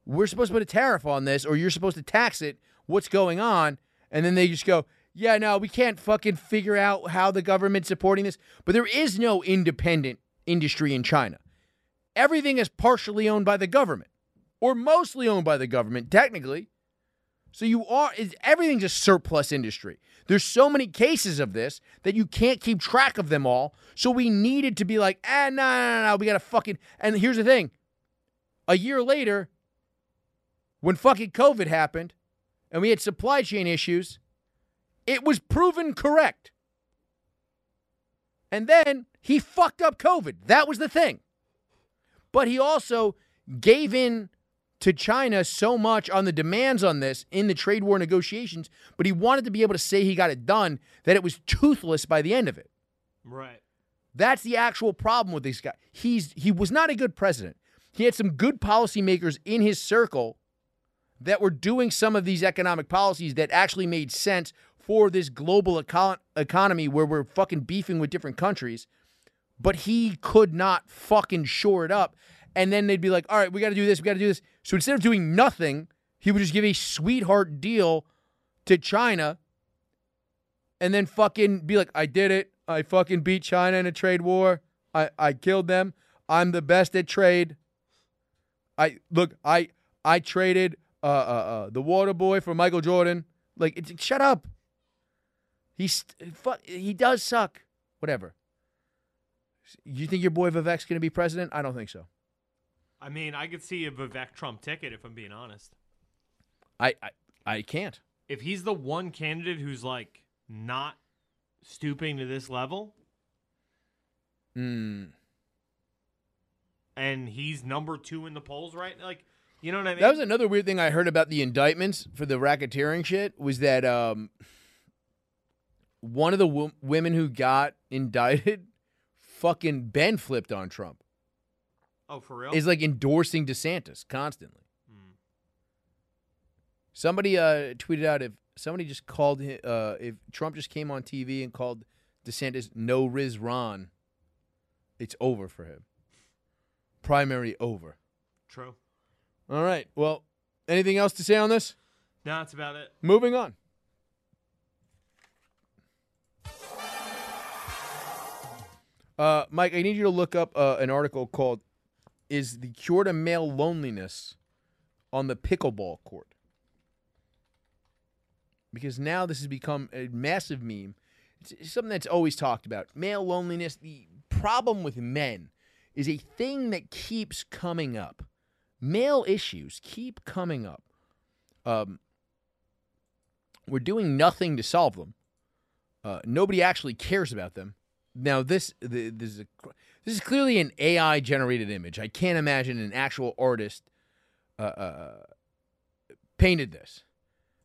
we're supposed to put a tariff on this, or you're supposed to tax it. What's going on? And then they just go, yeah, no, we can't fucking figure out how the government's supporting this. But there is no independent industry in China. Everything is partially owned by the government, or mostly owned by the government, technically. So you are everything's a surplus industry. There's so many cases of this that you can't keep track of them all. So we needed to be like, ah, no, no, no, no, we gotta fucking. And here's the thing: a year later, when fucking COVID happened, and we had supply chain issues, it was proven correct. And then he fucked up COVID. That was the thing. But he also gave in to China so much on the demands on this in the trade war negotiations, but he wanted to be able to say he got it done, that it was toothless by the end of it.
Right.
That's the actual problem with this guy. He's he was not a good president. He had some good policymakers in his circle that were doing some of these economic policies that actually made sense for this global econ- economy where we're fucking beefing with different countries. But he could not fucking shore it up. And then they'd be like, all right, we got to do this, we got to do this. So instead of doing nothing, he would just give a sweetheart deal to China and then fucking be like, I did it. I fucking beat China in a trade war. I, I killed them. I'm the best at trade. I look, I I traded uh, uh, uh, the water boy for Michael Jordan. Like, it's, shut up. He's fuck. He does suck. Whatever. You think your boy Vivek's going to be president? I don't think so.
I mean, I could see a Vivek Trump ticket if I'm being honest.
I I, I can't.
If he's the one candidate who's like not stooping to this level,
Mm.
and he's number two in the polls, right? Like, you know what I mean?
That was another weird thing I heard about the indictments for the racketeering shit was that um, one of the w- women who got indicted (laughs) fucking Ben flipped on Trump.
oh, for real?
Is like endorsing DeSantis constantly. Somebody uh, tweeted out if somebody just called him, uh, if Trump just came on TV and called DeSantis no Riz Ron, it's over for him. Primary over.
True.
All right. Well, anything else to say on this?
No, that's about it.
Moving on. Uh, Mike, I need you to look up uh, an article called "Is the Cure to Male Loneliness on the Pickleball Court?" Because now this has become a massive meme. It's, it's something that's always talked about. Male loneliness. The problem with men is a thing that keeps coming up. Male issues keep coming up. Um, we're doing nothing to solve them. Uh, nobody actually cares about them. Now this the, this is a, this is clearly an AI generated image. I can't imagine an actual artist uh, uh, painted this.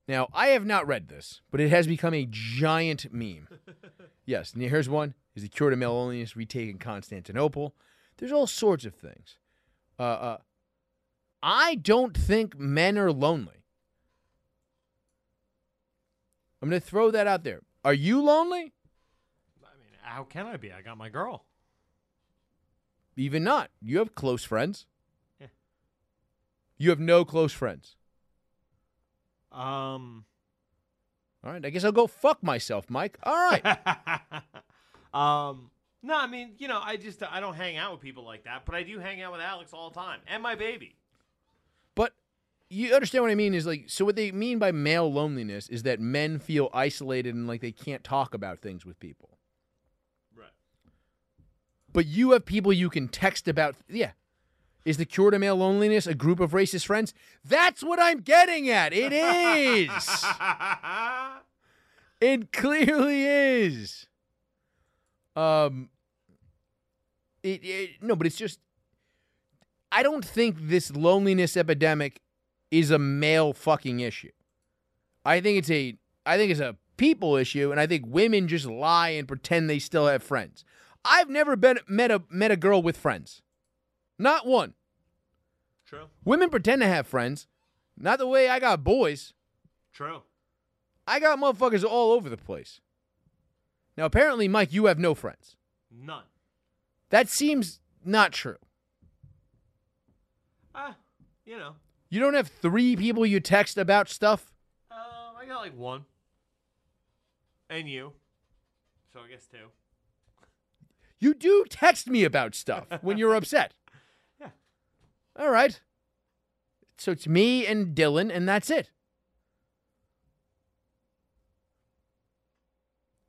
Now I have not read this, but it has become a giant meme. (laughs) yes, and here's one: is the cure to male loneliness retaken Constantinople? There's all sorts of things. I don't think men are lonely. I'm going to throw that out there. Are you lonely?
I mean, how can I be? I got my girl.
Even not. You have close friends.
Yeah.
You have no close friends.
Um,
All right. I guess I'll go fuck myself, Mike. All right. (laughs)
um, no, I mean, you know, I just I don't hang out with people like that, but I do hang out with Alex all the time and my baby.
You understand what I mean is like so what they mean by male loneliness is that men feel isolated and like they can't talk about things with people.
Right.
But you have people you can text about. Yeah. Is the cure to male loneliness a group of racist friends? That's what I'm getting at. It is. (laughs) It clearly is. Um. It, it no, but it's just. I don't think this loneliness epidemic is a male fucking issue. I think it's a. I think it's a people issue, and I think women just lie and pretend they still have friends. I've never been met a met a girl with friends, not one.
True.
Women pretend to have friends, not the way I got boys.
True.
I got motherfuckers all over the place. Now, apparently, Mike, you have no friends.
None.
That seems not true.
Ah, you know,
You don't have three people you text about stuff?
um, I got like one, and you, so I guess two.
You do text me about stuff when you're upset. (laughs)
Yeah.
All right. So it's me and Dylan, and that's it.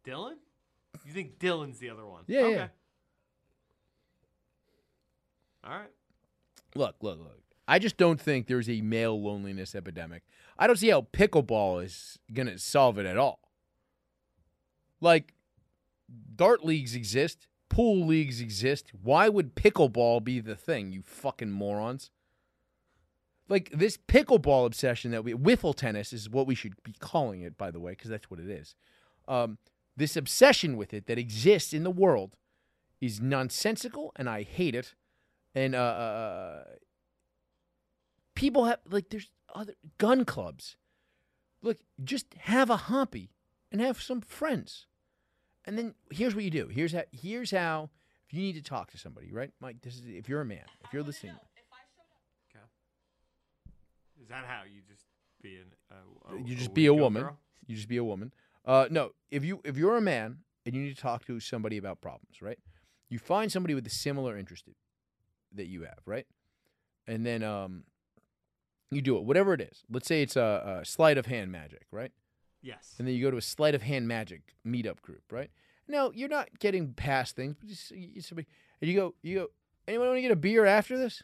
Dylan? You think Dylan's the other one?
Yeah,
Okay.
yeah.
All right.
Look, look, look. I just don't think there's a male loneliness epidemic. I don't see how pickleball is going to solve it at all. Like, dart leagues exist, pool leagues exist. Why would pickleball be the thing, you fucking morons? Like, this pickleball obsession that we, wiffle tennis is what we should be calling it, by the way, because that's what it is. Um, this obsession with it that exists in the world is nonsensical, and I hate it. And uh, uh, people have like there's other gun clubs. Look, just have a hobby and have some friends. And then here's what you do. Here's how here's how if you need to talk to somebody, right? Mike, this is if you're a man, if you're listening.
Okay. Is that how you just be an? Uh,
you just be a woman.
girl?
You just be a woman. Uh, no, if you if you're a man and you need to talk to somebody about problems, right? You find somebody with a similar interest that you have, right? And then um, you do it, whatever it is. Let's say it's a, a sleight of hand magic, right?
Yes.
and then you go to a sleight of hand magic meetup group, right? Now you're not getting past things, but just you- somebody, and you go, you go. Anyone want to get a beer after this?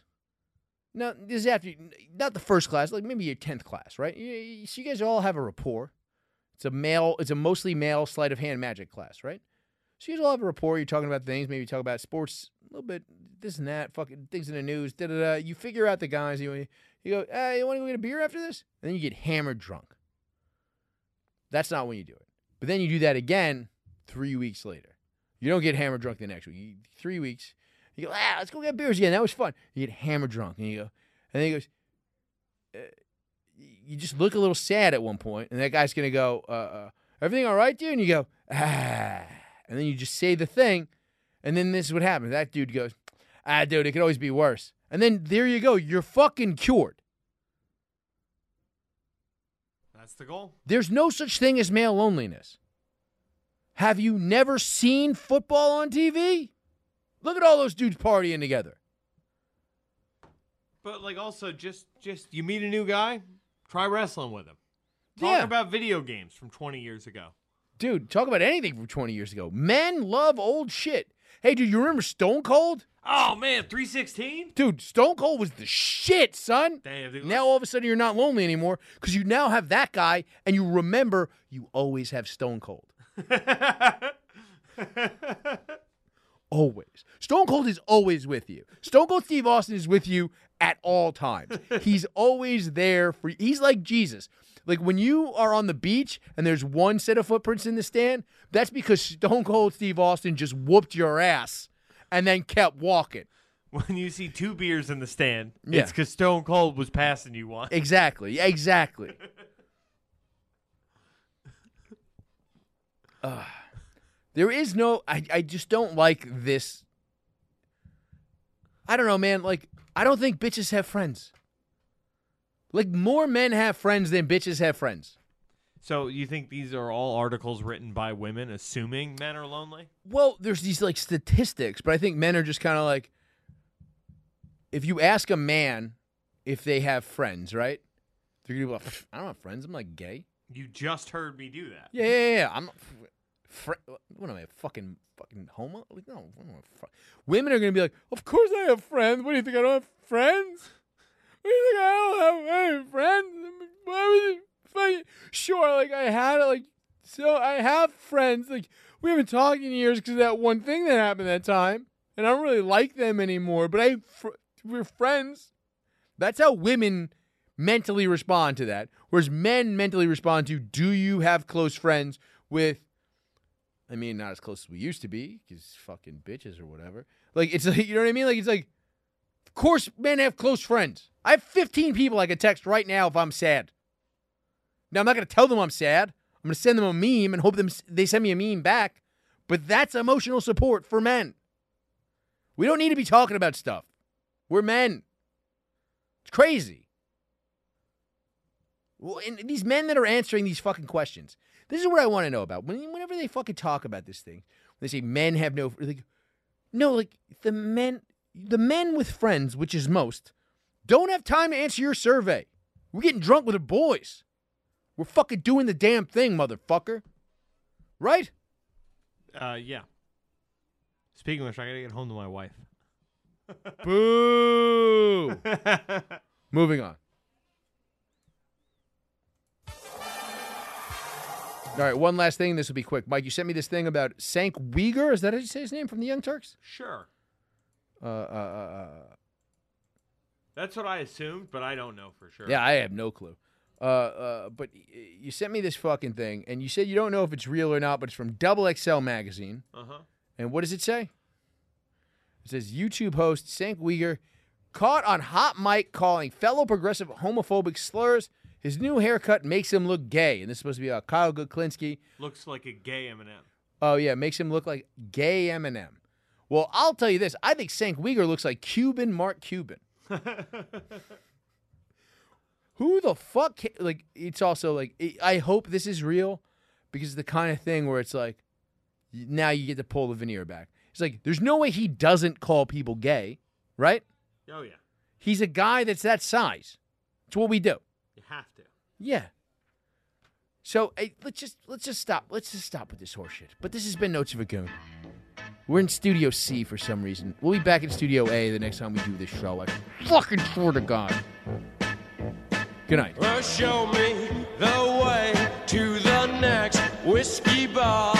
No, this is after, not the first class, like maybe your tenth class, right? You, you- so you guys all have a rapport. It's a male, it's a mostly male sleight of hand magic class, right? So you guys all have a rapport. You're talking about things, maybe you talk about sports a little bit, this and that, fucking things in the news, da da da. You figure out the guys. You you go, hey, you want to go get a beer after this? And then you get hammered drunk. That's not when you do it. But then you do that again three weeks later. You don't get hammered drunk the next week. You, three weeks. You go, ah, let's go get beers again. That was fun. You get hammered drunk, and you go, and then he goes, uh, you just look a little sad at one point, and that guy's gonna go, uh, uh, everything all right, dude? And you go, ah, and then you just say the thing, and then this is what happens. That dude goes, ah, dude, it could always be worse. And then there you go. You're fucking cured.
That's the goal.
There's no such thing as male loneliness. Have you never seen football on TV? Look at all those dudes partying together.
But like also just just you meet a new guy, try wrestling with him. Talk
Yeah.
about video games from 20 years ago.
Dude, talk about anything from 20 years ago. Men love old shit. Hey, dude, you remember Stone Cold?
Oh man, 316?
Dude, Stone Cold was the shit, son.
Damn, dude.
Now all of a sudden you're not lonely anymore because you now have that guy and you remember you always have Stone Cold. (laughs) Always. Stone Cold is always with you. Stone Cold Steve Austin is with you at all times. (laughs) He's always there for you. he's like Jesus. Like when you are on the beach and there's one set of footprints in the stand, that's because Stone Cold Steve Austin just whooped your ass and then kept walking. (laughs)
when you see two beers in the stand,
Yeah.
it's because Stone Cold was passing you one.
Exactly. Exactly. (laughs) Uh, there is no. I, I just don't like this. I don't know, man. Like, I don't think bitches have friends. Like, more men have friends than bitches have friends.
So you think these are all articles written by women assuming men are lonely?
Well, there's these like statistics, but I think men are just kind of like. If you ask a man if they have friends, right? They're gonna be like, I don't have friends. I'm like gay.
You just heard me do that.
Yeah, yeah, yeah. I'm. Fr- what am I, a fucking fucking homo? Like, no, what am I, fr- women are gonna be like, of course I have friends. What do you think I don't have friends? What do you think I don't have any friends? Why you fucking sure? Like I had it. Like so, I have friends. Like we haven't talked in years because of that one thing that happened that time, and I don't really like them anymore. But I fr- we're friends. That's how women mentally respond to that. Whereas men mentally respond to, do you have close friends with, I mean, not as close as we used to be, because fucking bitches or whatever. Like, it's like, you know what I mean? Like, it's like, of course men have close friends. I have 15 people I could text right now if I'm sad. Now, I'm not going to tell them I'm sad. I'm going to send them a meme and hope them they send me a meme back. But that's emotional support for men. We don't need to be talking about stuff. We're men. It's crazy. Well, and these men that are answering these fucking questions, this is what I want to know about. Whenever they fucking talk about this thing, they say men have no, like, no, like the men, the men with friends, which is most, don't have time to answer your survey. We're getting drunk with the boys. We're fucking doing the damn thing, motherfucker. Right?
Uh, yeah. Speaking of which, I gotta get home to my wife. (laughs)
Boo. (laughs) Moving on. All right, one last thing. This will be quick. Mike, you sent me this thing about Cenk Uygur. Is that how you say his name from the Young Turks?
Sure.
Uh, uh, uh, uh,
That's what I assumed, but I don't know for sure.
yeah, I have no clue. Uh, uh, but y- you sent me this fucking thing, and you said you don't know if it's real or not, but it's from Double XL magazine.
Uh huh.
And what does it say? It says YouTube host Cenk Uygur caught on hot mic calling fellow progressive homophobic slurs. His new haircut makes him look gay. And this is supposed to be uh, Kyle Kulinski.
Looks like a gay Eminem.
Oh, yeah, makes him look like gay Eminem. Well, I'll tell you this. I think Cenk Uygur looks like Cuban Mark Cuban. (laughs) Who the fuck? Can, like, it's also like, it, I hope this is real because it's the kind of thing where it's like, now you get to pull the veneer back. It's like, there's no way he doesn't call people gay, right?
Oh, yeah.
He's a guy that's that size. It's what we do.
You have to.
Yeah. So hey, let's just let's just stop. Let's just stop with this horseshit. But this has been Notes of a Goon. We're in Studio C for some reason. We'll be back in Studio A the next time we do this show. I fucking swear to God. Good night.
Well, show me the way to the next whiskey bar.